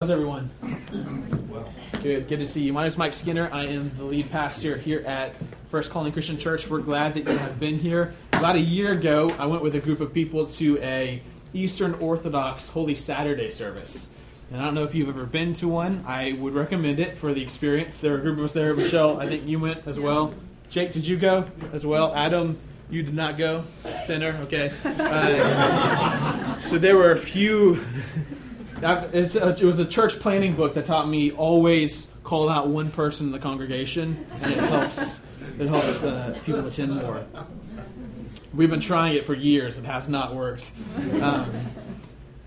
How's everyone? Good, good to see you. My name is Mike Skinner. I am the lead pastor here at First Calling Christian Church. We're glad that you have been here. About a year ago, I went with a group of people to a Eastern Orthodox Holy Saturday service. And I don't know if you've ever been to one. I would recommend it for the experience. There were a group of us there. Michelle, I think you went as well. Jake, did you go as well? Adam, you did not go. Sinner, okay. Uh, so there were a few a, it was a church planning book that taught me always call out one person in the congregation, and it helps. It helps uh, people attend more. We've been trying it for years; it has not worked. Um,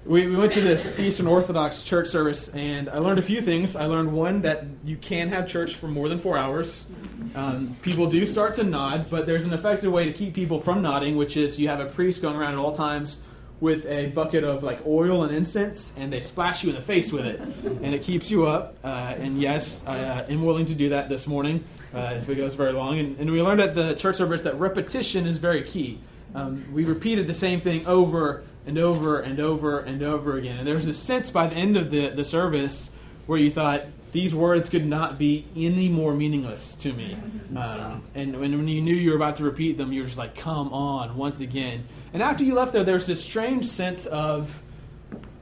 we, we went to this Eastern Orthodox church service, and I learned a few things. I learned one that you can have church for more than four hours. Um, people do start to nod, but there's an effective way to keep people from nodding, which is you have a priest going around at all times with a bucket of like oil and incense, and they splash you in the face with it, and it keeps you up. Uh, and yes, I uh, am willing to do that this morning uh, if it goes very long. And, and, we learned at the church service that repetition is very key. Um, we repeated the same thing over and over and over and over again. And there was a sense by the end of the, the service where you thought, these words could not be any more meaningless to me. Um, and when, when you knew you were about to repeat them, you were just like, come on, once again. And after you left there, there's this strange sense of,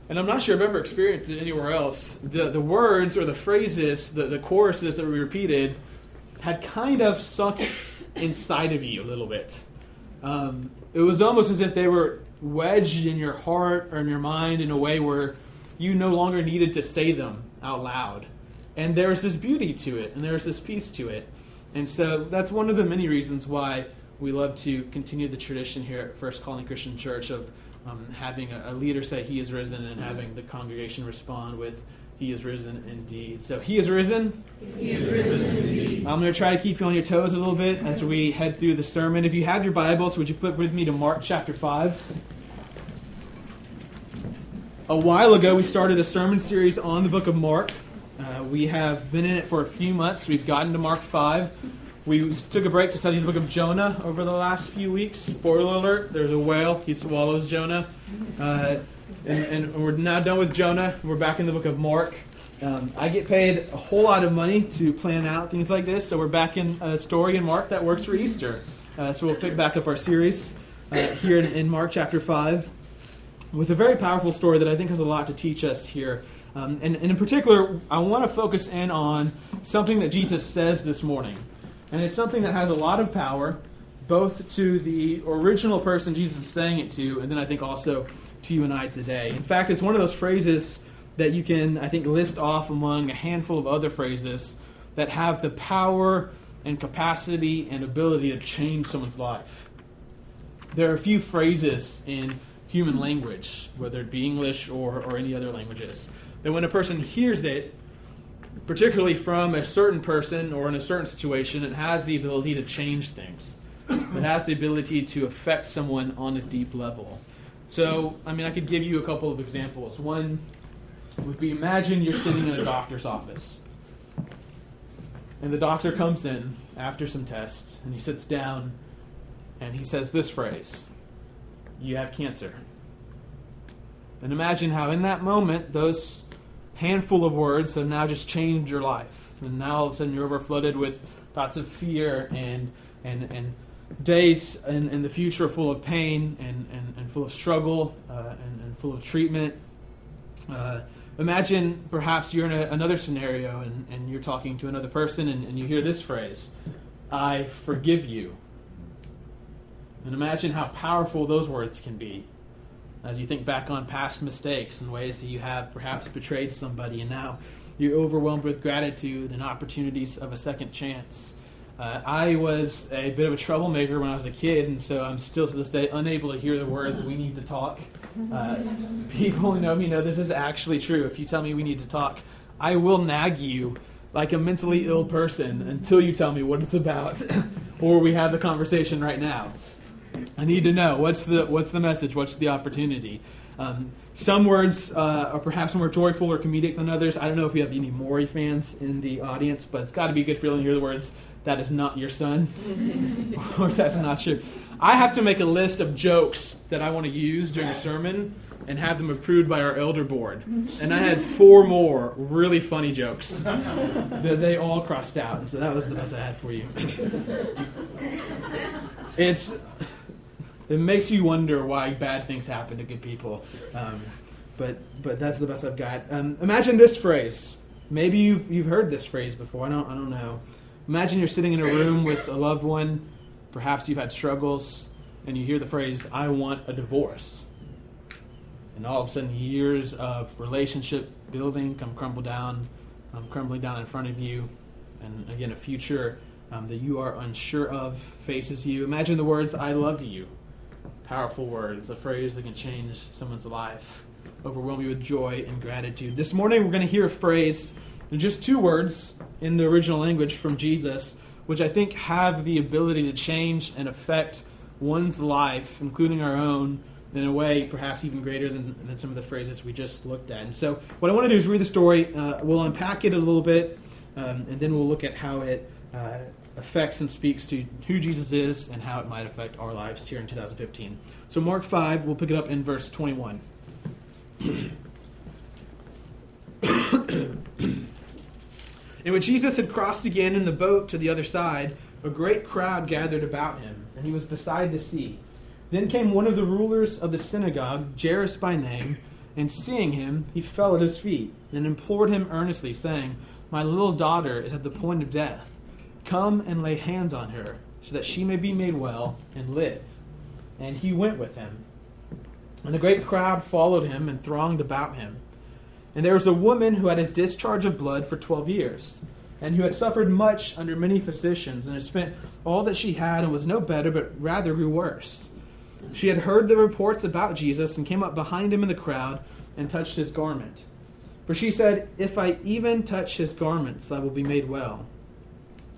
and I'm not sure I've ever experienced it anywhere else, the, the words or the phrases, the, the choruses that we repeated, had kind of sunk inside of you a little bit. Um, it was almost as if they were wedged in your heart or in your mind in a way where you no longer needed to say them out loud. And there's this beauty to it, and there's this peace to it. And so that's one of the many reasons why we love to continue the tradition here at First Calling Christian Church of um, having a, a, leader say, He is risen, and having the congregation respond with, He is risen indeed. So, He is risen. He is risen indeed. I'm going to try to keep you on your toes a little bit as we head through the sermon. If you have your Bibles, would you flip with me to Mark chapter 5? A while ago, we started a sermon series on the book of Mark. Uh, we have been in it for a few months. We've gotten to Mark 5. We took a break to study the book of Jonah over the last few weeks. Spoiler alert, there's a whale. He swallows Jonah. Uh, and, and, we're now done with Jonah. We're back in the book of Mark. Um, I get paid a whole lot of money to plan out things like this, so we're back in a story in Mark that works for Easter. Uh, so we'll pick back up our series uh, here in, in, Mark chapter 5 with a very powerful story that I think has a lot to teach us here. Um, and, and in particular, I want to focus in on something that Jesus says this morning. And it's something that has a lot of power, both to the original person Jesus is saying it to, and then I think also to you and I today. In fact, it's one of those phrases that you can, I think, list off among a handful of other phrases that have the power and capacity and ability to change someone's life. There are a few phrases in human language, whether it be English or, or any other languages, that when a person hears it, particularly from a certain person or in a certain situation, it has the ability to change things. It has the ability to affect someone on a deep level. So, I mean, I could give you a couple of examples. One would be imagine you're sitting in a doctor's office, and the doctor comes in after some tests, and he sits down and he says this phrase You have cancer. And imagine how, in that moment, those handful of words have now just changed your life. And now all of a sudden you're overflooded with thoughts of fear and, and, and days in, in the future full of pain and, and, and full of struggle uh, and, and, full of treatment. Uh, imagine perhaps you're in a, another scenario and, and you're talking to another person and, and you hear this phrase I forgive you. And imagine how powerful those words can be as you think back on past mistakes and ways that you have perhaps betrayed somebody and now you're overwhelmed with gratitude and opportunities of a second chance. Uh, I was a bit of a troublemaker when I was a kid, and so I'm still to this day unable to hear the words "we need to talk." Uh, people who know me know this is actually true. If you tell me we need to talk, I will nag you like a mentally ill person until you tell me what it's about, or we have the conversation right now. I need to know what's the what's the message, what's the opportunity. Um, some words uh, are perhaps more joyful or comedic than others. I don't know if we have any Maury fans in the audience, but it's got to be a good feeling to hear the words "That is not your son," or "That's not true." I have to make a list of jokes that I want to use during a sermon and have them approved by our elder board. And I had four more really funny jokes that they all crossed out. And so that was the best I had for you. it's it makes you wonder why bad things happen to good people. Um, but but that's the best I've got. Um, imagine this phrase. Maybe you've you've heard this phrase before. I don't I don't know. Imagine you're sitting in a room with a loved one. Perhaps you've had struggles, and you hear the phrase, "I want a divorce." And all of a sudden, years of relationship building come crumble down, um, crumbling down in front of you, and again, a future um, that you are unsure of faces you. Imagine the words, "I love you." Powerful words, a phrase that can change someone's life, overwhelm you with joy and gratitude. This morning, we're going to hear a phrase, just two words in the original language from Jesus, which I think have the ability to change and affect one's life, including our own, in a way perhaps even greater than, than some of the phrases we just looked at. And so, what I want to do is read the story. Uh, we'll unpack it a little bit, um, and then we'll look at how it uh, affects and speaks to who Jesus is and how it might affect our lives here in 2015. So, Mark 5, we'll pick it up in verse 21. and when Jesus had crossed again in the boat to the other side, a great crowd gathered about him, and he was beside the sea. Then came one of the rulers of the synagogue, Jairus by name, and seeing him, he fell at his feet and implored him earnestly, saying, My little daughter is at the point of death. Come and lay hands on her, so that she may be made well and live. And he went with him. And a great crowd followed him and thronged about him. And there was a woman who had a discharge of blood for twelve years, and who had suffered much under many physicians, and had spent all that she had, and was no better, but rather grew worse. She had heard the reports about Jesus, and came up behind him in the crowd, and touched his garment. For she said, If I even touch his garments, I will be made well.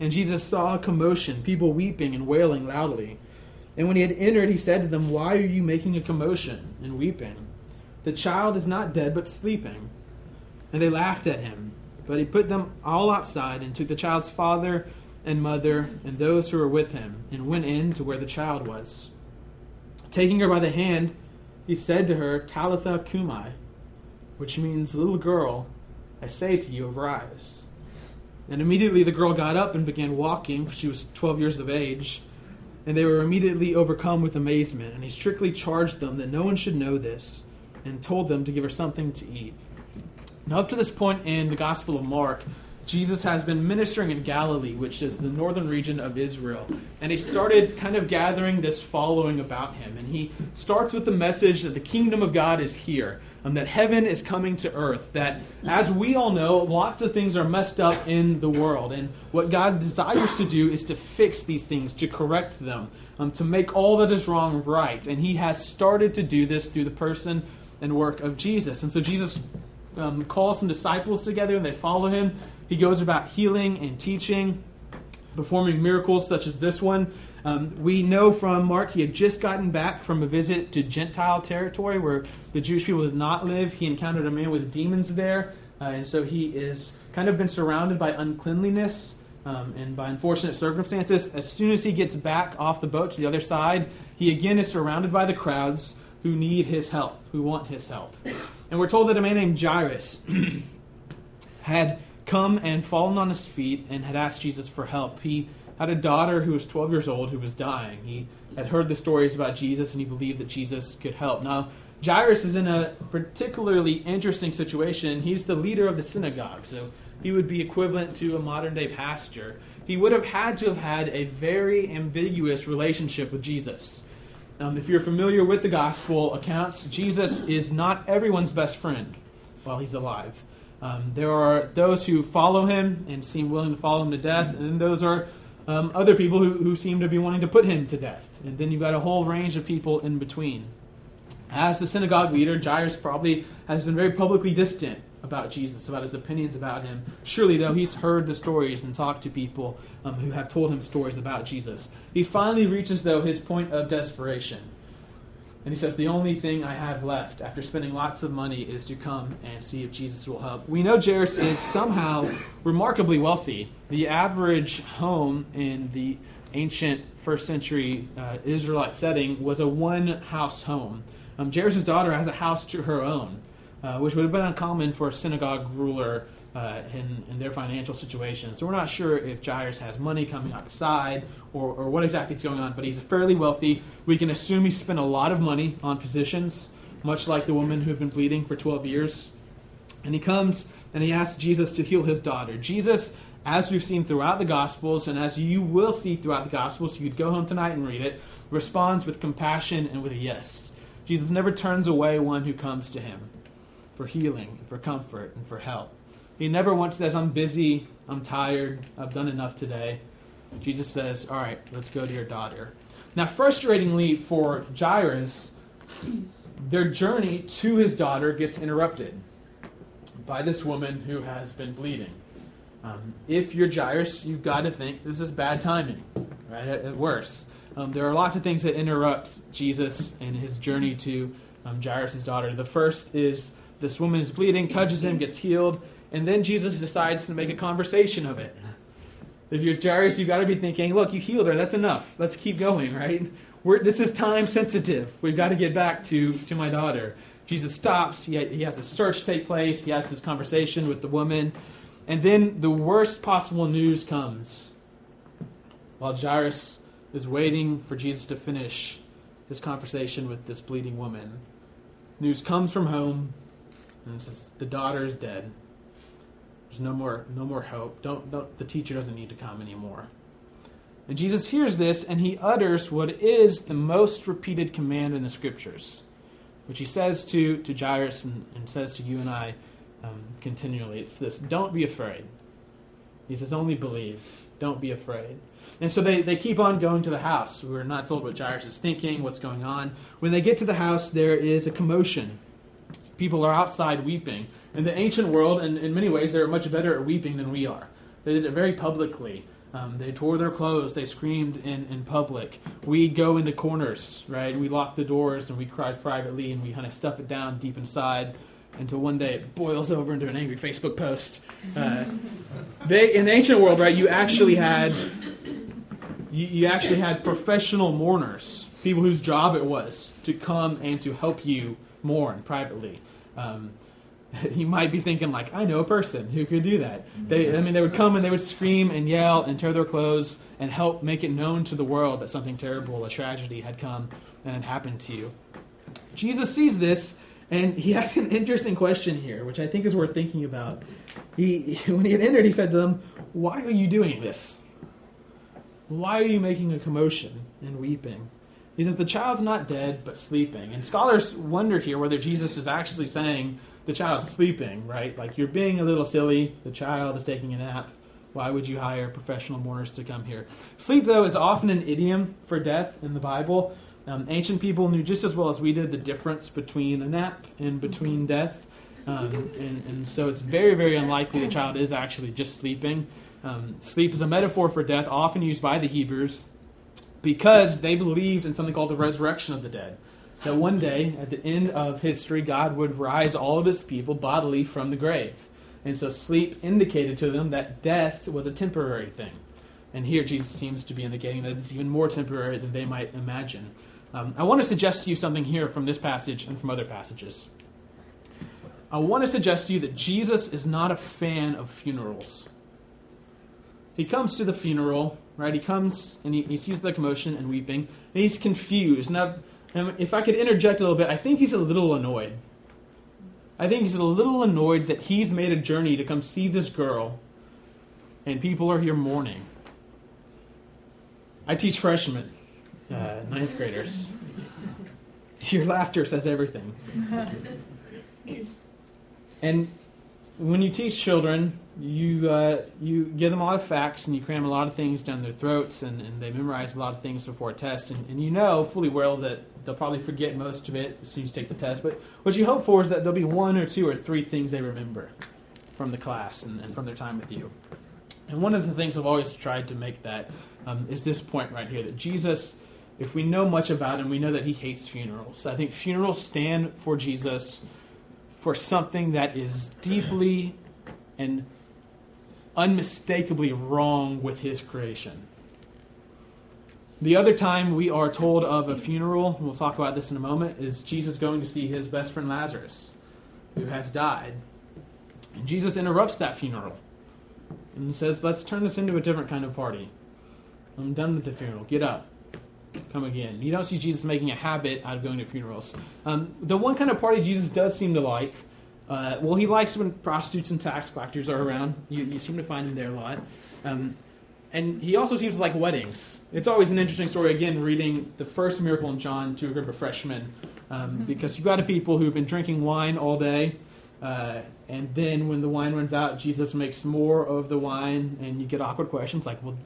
and Jesus saw a commotion, people weeping and wailing loudly. And when he had entered, he said to them, Why are you making a commotion and weeping? The child is not dead, but sleeping. And they laughed at him. But he put them all outside and took the child's father and mother and those who were with him, and went in to where the child was. Taking her by the hand, he said to her, Talitha cumi, which means, Little girl, I say to you, arise. And immediately the girl got up and began walking, for she was twelve years of age. And they were immediately overcome with amazement. And he strictly charged them that no one should know this, and told them to give her something to eat. Now, up to this point in the Gospel of Mark, Jesus has been ministering in Galilee, which is the northern region of Israel. And he started kind of gathering this following about him. And he starts with the message that the kingdom of God is here, um, that heaven is coming to earth, that as we all know, lots of things are messed up in the world. And what God desires to do is to fix these things, to correct them, um, to make all that is wrong right. And he has started to do this through the person and work of Jesus. And so Jesus um, calls some disciples together and they follow him. He goes about healing and teaching, performing miracles such as this one. Um, we know from Mark he had just gotten back from a visit to Gentile territory where the Jewish people did not live. He encountered a man with demons there, uh, and so he is kind of been surrounded by uncleanliness um, and by unfortunate circumstances. As soon as he gets back off the boat to the other side, he again is surrounded by the crowds who need his help, who want his help. And we're told that a man named Jairus had come and fallen on his feet and had asked Jesus for help. He had a daughter who was 12 years old who was dying. He had heard the stories about Jesus and he believed that Jesus could help. Now, Jairus is in a particularly interesting situation. He's the leader of the synagogue, so he would be equivalent to a modern day pastor. He would have had to have had a very ambiguous relationship with Jesus. Um, if you're familiar with the gospel accounts, Jesus is not everyone's best friend while he's alive. Um, there are those who follow him and seem willing to follow him to death, and then those are um, other people who, who seem to be wanting to put him to death. And then you've got a whole range of people in between. As the synagogue leader, Jairus probably has been very publicly distant about Jesus, about his opinions about him. Surely, though, he's heard the stories and talked to people um, who have told him stories about Jesus. He finally reaches, though, his point of desperation. And he says, The only thing I have left after spending lots of money is to come and see if Jesus will help. We know Jairus is somehow remarkably wealthy. The average home in the ancient first century uh, Israelite setting was a one house home. Um, Jairus' daughter has a house to her own, uh, which would have been uncommon for a synagogue ruler uh, in, in, their financial situation. So we're not sure if Jairus has money coming out the side or, or what exactly is going on, but he's fairly wealthy. We can assume he spent a lot of money on physicians, much like the woman who had been bleeding for 12 years. And he comes and he asks Jesus to heal his daughter. Jesus, as we've seen throughout the Gospels, and as you will see throughout the Gospels, you could go home tonight and read it, responds with compassion and with a yes. Jesus never turns away one who comes to him for healing, for comfort, and for help. He never once says, I'm busy, I'm tired, I've done enough today. Jesus says, All right, let's go to your daughter. Now, frustratingly for Jairus, their journey to his daughter gets interrupted by this woman who has been bleeding. Um, if you're Jairus, you've got to think this is bad timing, right? At, at worst. Um, there are lots of things that interrupt Jesus and his journey to um, Jairus' daughter. The first is this woman is bleeding, touches him, gets healed, and then Jesus decides to make a conversation of it. If you're Jairus, you've got to be thinking, look, you healed her. That's enough. Let's keep going, right? We're, this is time sensitive. We've got to get back to, to my daughter. Jesus stops. He, he has a search take place. He has this conversation with the woman. And then the worst possible news comes. While Jairus is waiting for Jesus to finish his conversation with this bleeding woman. News comes from home, and says the daughter is dead. There's no more, no more hope. Don't, don't, the teacher doesn't need to come anymore. And Jesus hears this, and he utters what is the most repeated command in the scriptures, which he says to, to Jairus and, and says to you and I um, continually. It's this don't be afraid. He says, only believe. Don't be afraid. And so they, they keep on going to the house. We're not told what Jairus is thinking, what's going on. When they get to the house, there is a commotion. People are outside weeping. In the ancient world, and in many ways, they're much better at weeping than we are. They did it very publicly. Um, they tore their clothes. They screamed in, in public. We go into corners, right? We lock the doors and we cry privately and we kind of stuff it down deep inside until one day it boils over into an angry Facebook post. Uh, they in the ancient world, right? You actually had you, you actually had professional mourners, people whose job it was to come and to help you mourn privately. Um, you might be thinking like, I know a person who could do that. They, I mean, they would come and they would scream and yell and tear their clothes and help make it known to the world that something terrible, a tragedy, had come and had happened to you. Jesus sees this and he asks an interesting question here, which I think is worth thinking about. He, when he had entered, he said to them, "Why are you doing this? Why are you making a commotion and weeping?" He says, "The child's not dead, but sleeping." And scholars wonder here whether Jesus is actually saying the child's sleeping, right? Like you're being a little silly. The child is taking a nap. Why would you hire professional mourners to come here? Sleep, though, is often an idiom for death in the Bible. Um, ancient people knew just as well as we did the difference between a nap and between death. Um, and, and, so it's very, very unlikely the child is actually just sleeping. Um, sleep is a metaphor for death, often used by the Hebrews because they believed in something called the resurrection of the dead. That one day, at the end of history, God would rise all of his people bodily from the grave. And so sleep indicated to them that death was a temporary thing. And here Jesus seems to be indicating that it's even more temporary than they might imagine. Um, I want to suggest to you something here from this passage and from other passages. I want to suggest to you that Jesus is not a fan of funerals. He comes to the funeral, right? He comes and he, he sees the commotion and weeping, and he's confused. Now, And if I could interject a little bit, I think he's a little annoyed. I think he's a little annoyed that he's made a journey to come see this girl, and people are here mourning. I teach freshmen, uh, ninth graders. Your laughter says everything. and when you teach children, you uh, you give them a lot of facts and you cram a lot of things down their throats, and, and they memorize a lot of things before a test, and, and you know fully well that they'll probably forget most of it as soon as you take the test. But what you hope for is that there'll be one or two or three things they remember from the class and, and from their time with you. And one of the things I've always tried to make that um, is this point right here that Jesus, if we know much about him, we know that he hates funerals. I think funerals stand for Jesus for something that is deeply and unmistakably wrong with his creation. The other time we are told of a funeral, we'll talk about this in a moment, is Jesus going to see his best friend Lazarus, who has died. And Jesus interrupts that funeral and says, Let's turn this into a different kind of party. I'm done with the funeral. Get up. Come again. You don't see Jesus making a habit out of going to funerals. Um, the one kind of party Jesus does seem to like, uh, well, he likes when prostitutes and tax collectors are around. You, you seem to find him there a lot. Um, and he also seems to like weddings. It's always an interesting story, again, reading the first miracle in John to a group of freshmen, um, mm-hmm. because you've got a people who've been drinking wine all day, uh, and then when the wine runs out, Jesus makes more of the wine, and you get awkward questions like, well,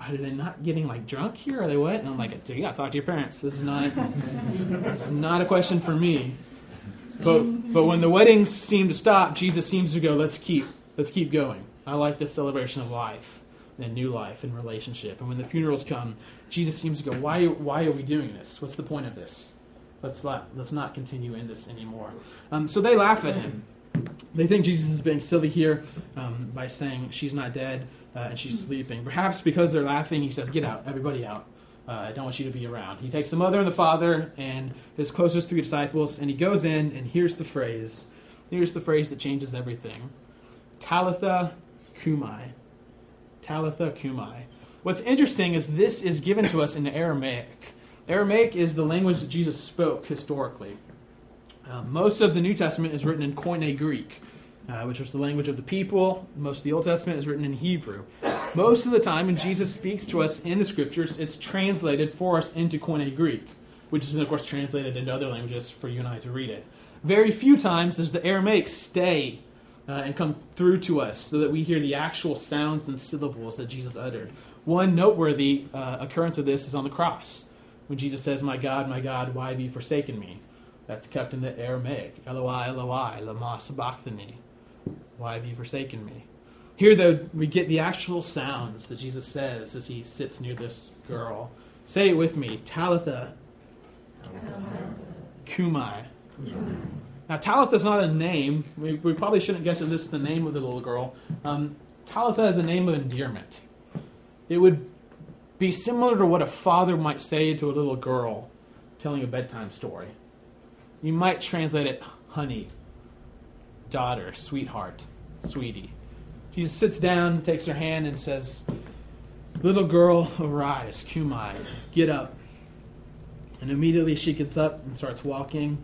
are they not getting like drunk here? Are they what? And I'm like, you gotta talk to your parents. This is not, this is not a question for me. But but when the weddings seem to stop, Jesus seems to go, let's keep let's keep going. I like this celebration of life and new life and relationship. And when the funerals come, Jesus seems to go, why why are we doing this? What's the point of this? Let's not let's not continue in this anymore. Um, so they laugh at him. They think Jesus is being silly here um, by saying she's not dead uh, and she's sleeping. Perhaps because they're laughing, he says, "Get out, everybody out." Uh, I don't want you to be around. He takes the mother and the father and his closest three disciples, and he goes in, and here's the phrase. Here's the phrase that changes everything Talitha Cumi. Talitha Cumi. What's interesting is this is given to us in Aramaic. Aramaic is the language that Jesus spoke historically. Uh, most of the New Testament is written in Koine Greek, uh, which was the language of the people. Most of the Old Testament is written in Hebrew. Most of the time, when Jesus speaks to us in the scriptures, it's translated for us into Koine Greek, which is, of course, translated into other languages for you and I to read it. Very few times does the Aramaic stay uh, and come through to us so that we hear the actual sounds and syllables that Jesus uttered. One noteworthy uh, occurrence of this is on the cross, when Jesus says, My God, my God, why have you forsaken me? That's kept in the Aramaic. Eloi, Eloi, lama sabachthani. Why have you forsaken me? Here, though, we get the actual sounds that Jesus says as he sits near this girl. Say it with me Talitha. Cumi. Now, Talitha is not a name. We, we, probably shouldn't guess that this is the name of the little girl. Um, Talitha is a name of endearment. It would be similar to what a father might say to a little girl telling a bedtime story. You might translate it honey, daughter, sweetheart, sweetie. She sits down, takes her hand, and says, Little girl, arise, Cumi, get up. And immediately she gets up and starts walking.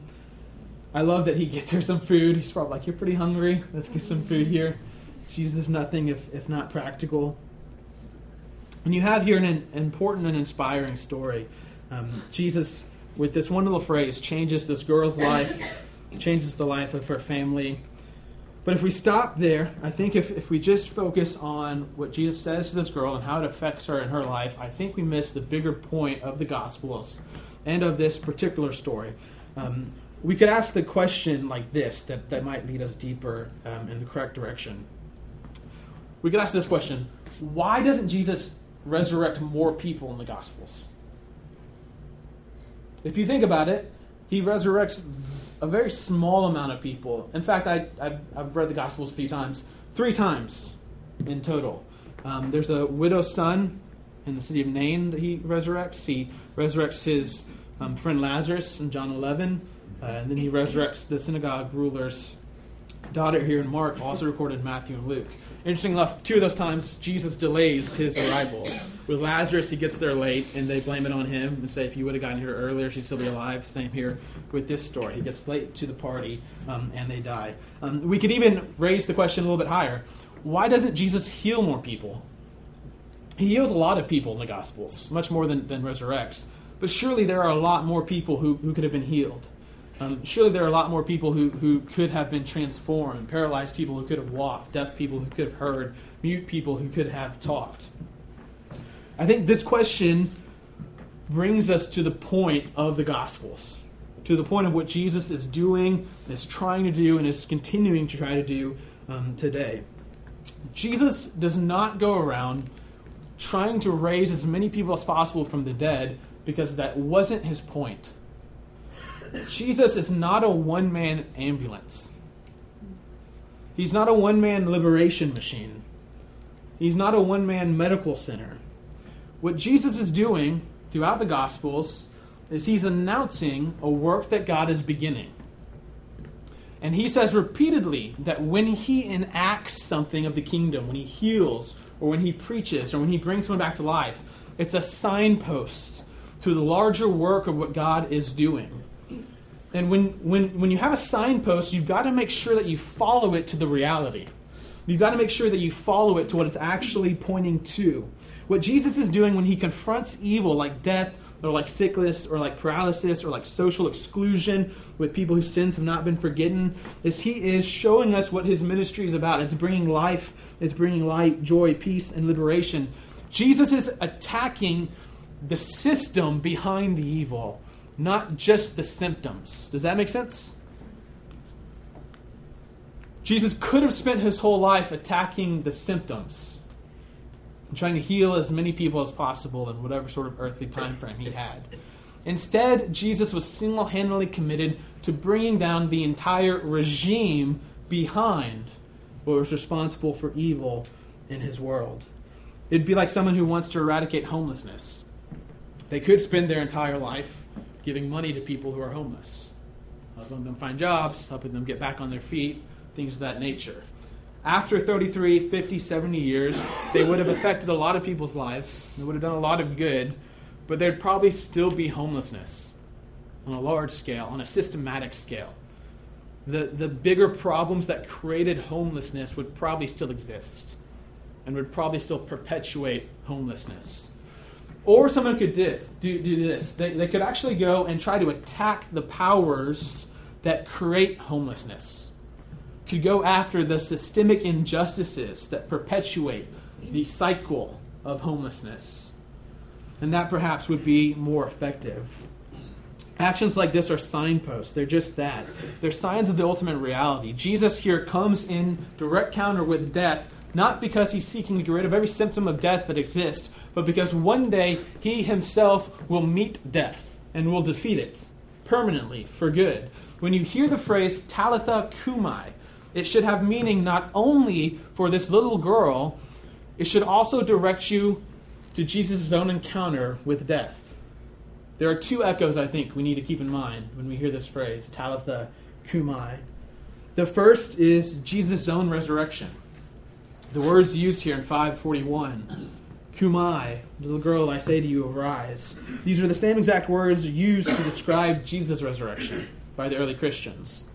I love that he gets her some food. He's probably like, You're pretty hungry. Let's get some food here. Jesus, nothing if, if not practical. And you have here an important and inspiring story. Um, Jesus, with this one little phrase, changes this girl's life, changes the life of her family. But if we stop there, I think if, if we just focus on what Jesus says to this girl and how it affects her in her life, I think we miss the bigger point of the Gospels and of this particular story. Um, we could ask the question like this that, that might lead us deeper um, in the correct direction. We could ask this question Why doesn't Jesus resurrect more people in the Gospels? If you think about it, he resurrects a very small amount of people. In fact, I, I've, I've read the Gospels a few times, three times in total. Um, there's a widow's son in the city of Nain that he resurrects. He resurrects his um, friend Lazarus in John 11, uh, and then he resurrects the synagogue ruler's daughter here in Mark, also recorded in Matthew and Luke. Interesting enough, two of those times Jesus delays his arrival. With Lazarus, he gets there late, and they blame it on him and say, if you would have gotten here earlier, she'd still be alive. Same here with this story. He gets late to the party, um, and they die. Um, we could even raise the question a little bit higher. Why doesn't Jesus heal more people? He heals a lot of people in the Gospels, much more than, than resurrects. But surely there are a lot more people who, who could have been healed. Um, surely there are a lot more people who, who could have been transformed, paralyzed people who could have walked, deaf people who could have heard, mute people who could have talked. I think this question brings us to the point of the Gospels, to the point of what Jesus is doing, is trying to do, and is continuing to try to do um, today. Jesus does not go around trying to raise as many people as possible from the dead because that wasn't his point. Jesus is not a one man ambulance. He's not a one man liberation machine. He's not a one man medical center. What Jesus is doing throughout the Gospels is he's announcing a work that God is beginning. And he says repeatedly that when he enacts something of the kingdom, when he heals, or when he preaches, or when he brings someone back to life, it's a signpost to the larger work of what God is doing. And when, when, when you have a signpost, you've got to make sure that you follow it to the reality. You've got to make sure that you follow it to what it's actually pointing to. What Jesus is doing when he confronts evil like death, or like sickness, or like paralysis, or like social exclusion with people whose sins have not been forgiven, is he is showing us what his ministry is about. It's bringing life, it's bringing light, joy, peace, and liberation. Jesus is attacking the system behind the evil not just the symptoms. Does that make sense? Jesus could have spent his whole life attacking the symptoms and trying to heal as many people as possible in whatever sort of earthly time frame he had. Instead, Jesus was single handedly committed to bringing down the entire regime behind what was responsible for evil in his world. It'd be like someone who wants to eradicate homelessness. They could spend their entire life giving money to people who are homeless, helping them find jobs, helping them get back on their feet, things of that nature. After 33, 50, 70 years, they would have affected a lot of people's lives. They would have done a lot of good, but there'd probably still be homelessness on a large scale, on a systematic scale. The, the bigger problems that created homelessness would probably still exist and would probably still perpetuate homelessness. Or someone could do, do, do this. They, they could actually go and try to attack the powers that create homelessness. Could go after the systemic injustices that perpetuate the cycle of homelessness. And that perhaps would be more effective. Actions like this are signposts. They're just that. They're signs of the ultimate reality. Jesus here comes in direct counter with death, not because he's seeking to get rid of every symptom of death that exists, but because one day he himself will meet death and will defeat it permanently for good. When you hear the phrase Talitha Cumi, it should have meaning not only for this little girl, it should also direct you to Jesus' own encounter with death. There are two echoes I think we need to keep in mind when we hear this phrase, Talitha Cumi. The first is Jesus' own resurrection. The words used here in 541 Cumi, little girl, I say to you, arise. These are the same exact words used to describe Jesus' resurrection by the early Christians.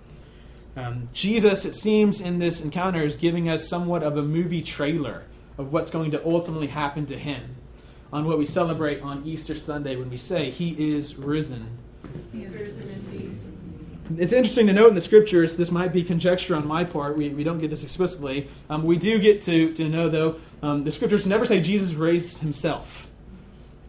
Um, Jesus, it seems, in this encounter is giving us somewhat of a movie trailer of what's going to ultimately happen to him on what we celebrate on Easter Sunday when we say, He is risen. He is risen. It's interesting to note in the scriptures, this might be conjecture on my part, we, we don't get this explicitly. Um, we do get to, to know, though, um, the scriptures never say Jesus raised himself.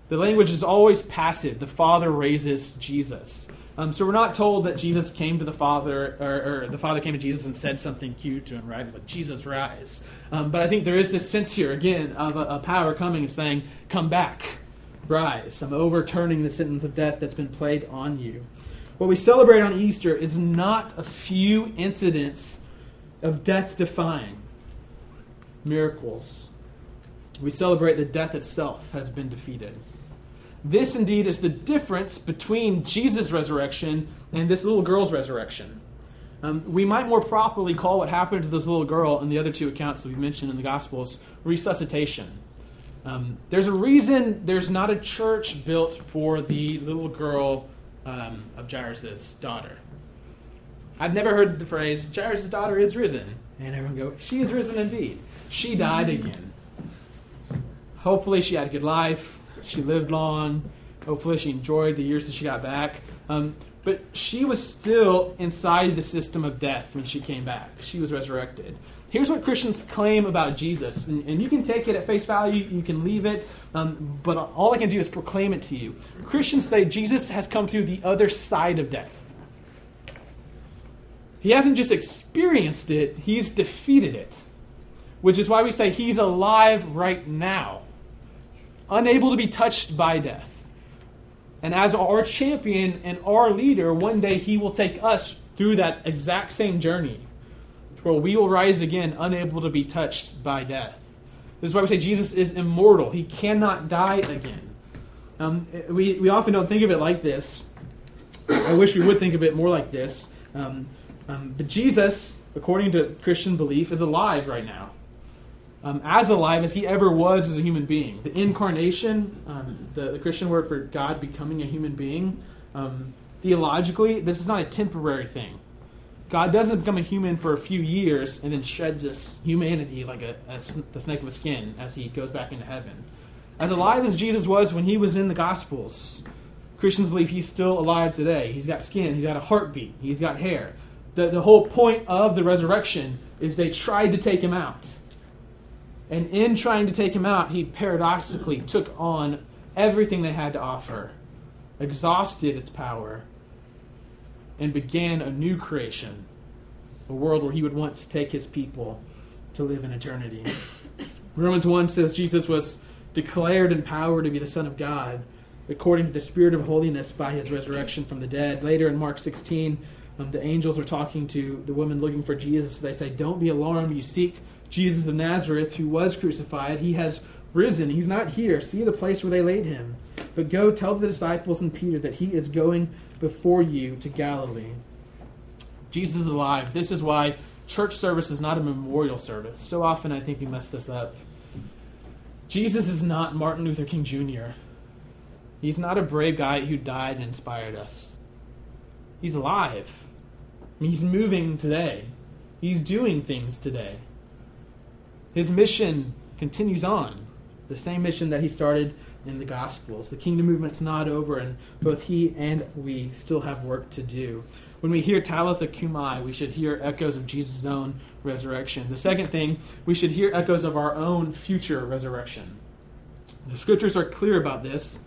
The language is always passive. The Father raises Jesus. Um, so we're not told that Jesus came to the Father, or, or, the Father came to Jesus and said something cute to him, right? It's like, Jesus, rise. Um, but I think there is this sense here, again, of a, a, power coming and saying, come back, rise. I'm overturning the sentence of death that's been played on you. What we celebrate on Easter is not a few incidents of death defying miracles we celebrate that death itself has been defeated. This indeed is the difference between Jesus' resurrection and this little girl's resurrection. Um, we might more properly call what happened to this little girl in the other two accounts that we mentioned in the Gospels resuscitation. Um, there's a reason there's not a church built for the little girl um, of Jairus' daughter. I've never heard the phrase, Jairus' daughter is risen. And everyone go, she is risen indeed. She died again. Hopefully she had a good life. She lived long. Hopefully she enjoyed the years that she got back. Um, but she was still inside the system of death when she came back. She was resurrected. Here's what Christians claim about Jesus, and, and you can take it at face value, you can leave it, um, but all I can do is proclaim it to you. Christians say Jesus has come through the other side of death. He hasn't just experienced it, he's defeated it. Which is why we say he's alive right now, unable to be touched by death. And as our champion and our leader, one day he will take us through that exact same journey where we will rise again, unable to be touched by death. This is why we say Jesus is immortal. He cannot die again. Um, we, we often don't think of it like this. I wish we would think of it more like this. Um, um, but Jesus, according to Christian belief, is alive right now um, as alive as he ever was as a human being. The incarnation, um, the, the, Christian word for God becoming a human being, um, theologically, this is not a temporary thing. God doesn't become a human for a few years and then sheds his humanity like a, a, the snake of a skin as he goes back into heaven. As alive as Jesus was when he was in the Gospels, Christians believe he's still alive today. He's got skin, he's got a heartbeat, he's got hair. The, the whole point of the resurrection is they tried to take him out and in trying to take him out, he paradoxically took on everything they had to offer, exhausted its power, and began a new creation, a world where he would once take his people to live in eternity. Romans 1 says Jesus was declared in power to be the Son of God, according to the Spirit of holiness by his resurrection from the dead. Later in Mark 16, um, the angels are talking to the woman looking for Jesus. They say, Don't be alarmed. You seek Jesus of Nazareth, who was crucified. He has risen. He's not here. See the place where they laid him. But go tell the disciples and Peter that he is going before you to Galilee. Jesus is alive. This is why church service is not a memorial service. So often I think we mess this up. Jesus is not Martin Luther King Jr. He's not a brave guy who died and inspired us. He's alive. He's moving today. He's doing things today. His mission continues on, the same mission that he started in the Gospels. The kingdom movement's not over, and both he and we still have work to do. When we hear Talitha Cumi, we should hear echoes of Jesus' own resurrection. The second thing, we should hear echoes of our own future resurrection. The scriptures are clear about this,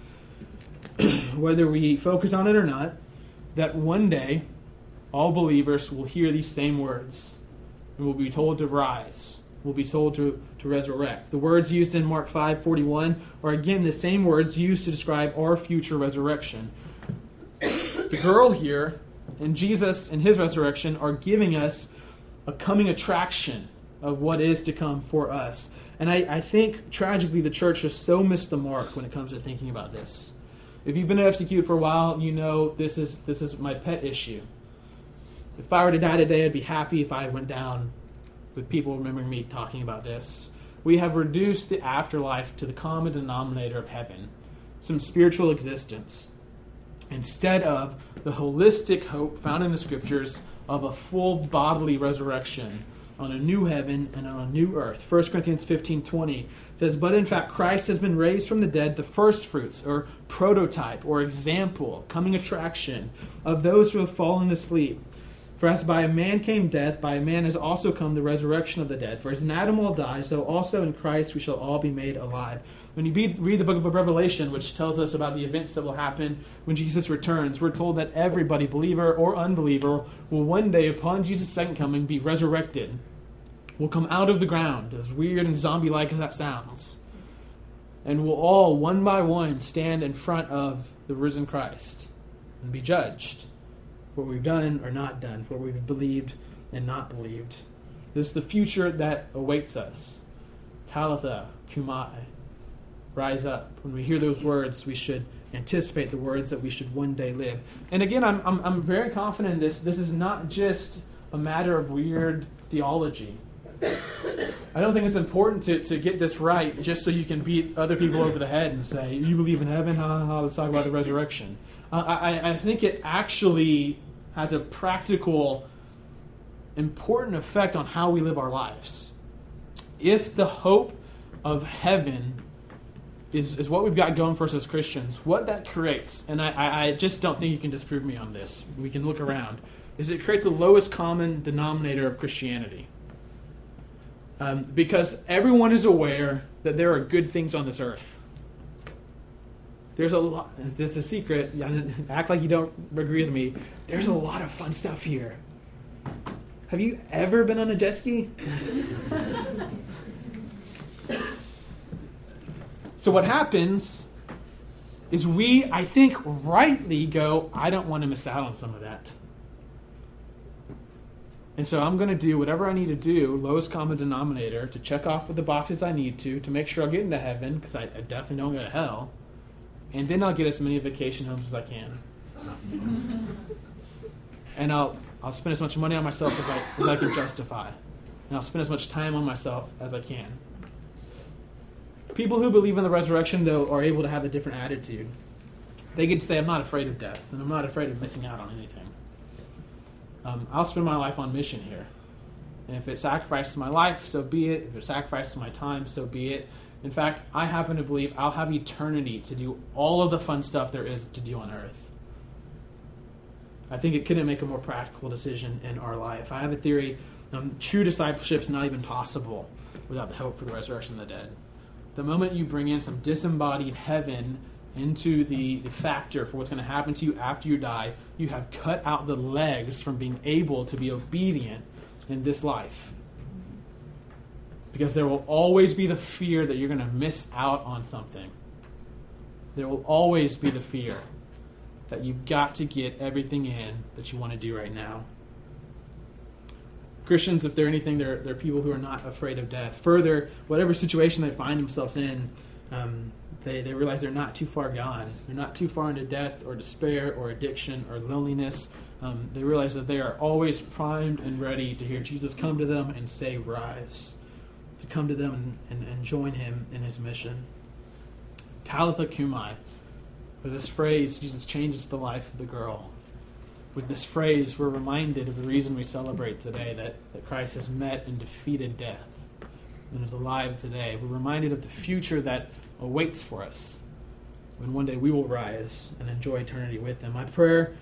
whether we focus on it or not, that one day all believers will hear these same words and will be told to rise will be told to, to resurrect. The words used in Mark 5:41 are again the same words used to describe our future resurrection. the girl here and Jesus and his resurrection are giving us a coming attraction of what is to come for us. And I, I think tragically the church has so missed the mark when it comes to thinking about this. If you've been at FCQ for a while, you know this is this is my pet issue. If I were to die today, I'd be happy if I went down with people remembering me talking about this. We have reduced the afterlife to the common denominator of heaven, some spiritual existence, instead of the holistic hope found in the scriptures of a full bodily resurrection on a new heaven and on a new earth. 1 Corinthians 15 20 says, But in fact, Christ has been raised from the dead, the first fruits, or prototype, or example, coming attraction of those who have fallen asleep. For as by a man came death, by a man has also come the resurrection of the dead. For as in Adam all die, so also in Christ we shall all be made alive. When you read the book of Revelation, which tells us about the events that will happen when Jesus returns, we're told that everybody, believer or unbeliever, will one day, upon Jesus' second coming, be resurrected. Will come out of the ground, as weird and zombie like as that sounds. And will all, one by one, stand in front of the risen Christ and be judged what we've done or not done, what we've believed and not believed. This is the future that awaits us. Talitha, Cumi, rise up. When we hear those words, we should anticipate the words that we should one day live. And again, I'm, I'm, I'm very confident in this. This is not just a matter of weird theology. I don't think it's important to, to get this right just so you can beat other people over the head and say, You believe in heaven? Ha ha ha, let's talk about the resurrection. Uh, I, I think it actually has a practical, important effect on how we live our lives. If the hope of heaven is, is what we've got going for us as Christians, what that creates, and I, I just don't think you can disprove me on this, we can look around, is it creates the lowest common denominator of Christianity. Um, because everyone is aware that there are good things on this earth. There's a lot. This is a secret. Act like you don't agree with me. There's a lot of fun stuff here. Have you ever been on a jet ski? so what happens is we, I think, rightly go, I don't want to miss out on some of that. And so I'm going to do whatever I need to do, lowest common denominator, to check off with the boxes I need to, to make sure I'll get into heaven, because I, I, definitely don't go to hell. And then I'll get as many vacation homes as I can. and I'll, I'll spend as much money on myself as I, as I can justify. And I'll spend as much time on myself as I can. People who believe in the resurrection, though, are able to have a different attitude. They can say, I'm not afraid of death, and I'm not afraid of missing out on anything um, I'll spend my life on mission here. And if it sacrifices my life, so be it. If it sacrifices my time, so be it. In fact, I happen to believe I'll have eternity to do all of the fun stuff there is to do on earth. I think it couldn't make a more practical decision in our life. I have a theory um, true discipleship is not even possible without the hope for the resurrection of the dead. The moment you bring in some disembodied heaven into the, the factor for what's going to happen to you after you die, you have cut out the legs from being able to be obedient in this life. Because there will always be the fear that you're going to miss out on something. There will always be the fear that you've got to get everything in that you want to do right now. Christians, if they're anything, they're, they're people who are not afraid of death. Further, whatever situation they find themselves in, um, they, they realize they're not too far gone. They're not too far into death or despair or addiction or loneliness. Um, they realize that they are always primed and ready to hear Jesus come to them and say, Rise. To come to them and, and, and join him in his mission. Talitha Cumi. With this phrase, Jesus changes the life of the girl. With this phrase, we're reminded of the reason we celebrate today that, that Christ has met and defeated death and is alive today. We're reminded of the future that awaits for us when one day we will rise and enjoy eternity with Him. My prayer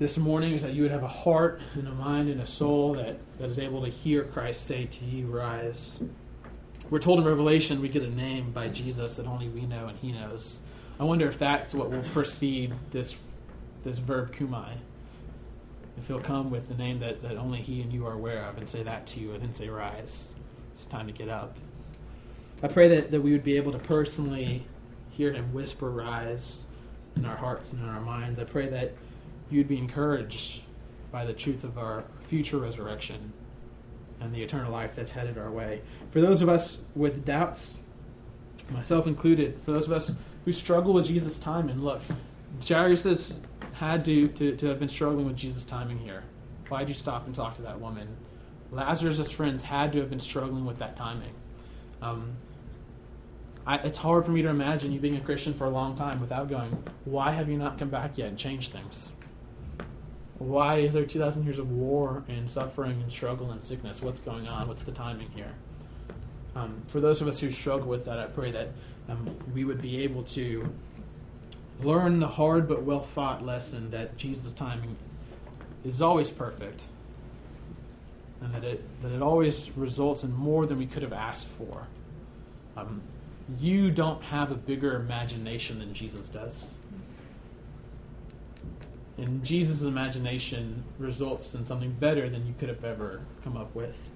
this morning is that you would have a heart and a mind and a soul that, that is able to hear Christ say to you, Rise. We're told in Revelation we get a name by Jesus that only we know and He knows. I wonder if that's what will precede this, this verb cumi. If he'll come with the name that, that only he and you are aware of and say that to you and then say, Rise. It's time to get up. I pray that, that we would be able to personally hear him whisper rise in our hearts and in our minds. I pray that you'd be encouraged by the truth of our future resurrection and the eternal life that's headed our way. For those of us with doubts, myself included, for those of us who struggle with Jesus' timing, look, Jairus had to, to, to have been struggling with Jesus' timing here. Why'd you stop and talk to that woman? Lazarus' friends had to have been struggling with that timing. Um, I, it's hard for me to imagine you being a Christian for a long time without going, why have you not come back yet and changed things? Why is there 2,000 years of war and suffering and struggle and sickness? What's going on? What's the timing here? Um, for those of us who struggle with that, I pray that um, we would be able to learn the hard but well fought lesson that Jesus' timing is always perfect and that it, that it always results in more than we could have asked for. Um, you don't have a bigger imagination than Jesus does. And Jesus' imagination results in something better than you could have ever come up with.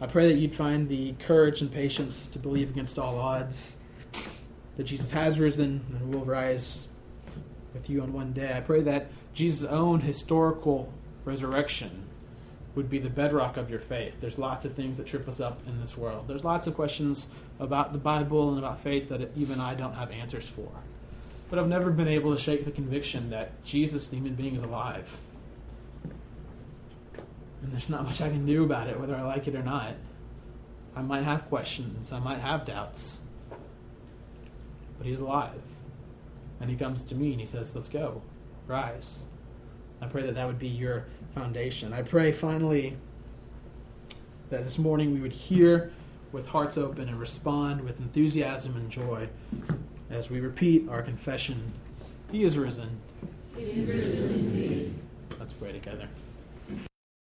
I pray that you'd find the courage and patience to believe against all odds that Jesus has risen and will rise with you on one day. I pray that Jesus' own historical resurrection would be the bedrock of your faith. There's lots of things that trip us up in this world. There's lots of questions about the Bible and about faith that even I don't have answers for. But I've never been able to shake the conviction that Jesus, the human being, is alive. And there's not much I can do about it, whether I like it or not. I might have questions, I might have doubts. But he's alive. And he comes to me and he says, Let's go. Rise. I pray that that would be your foundation. I pray finally that this morning we would hear with hearts open and respond with enthusiasm and joy as we repeat our confession He is risen. He is risen indeed. Let's pray together.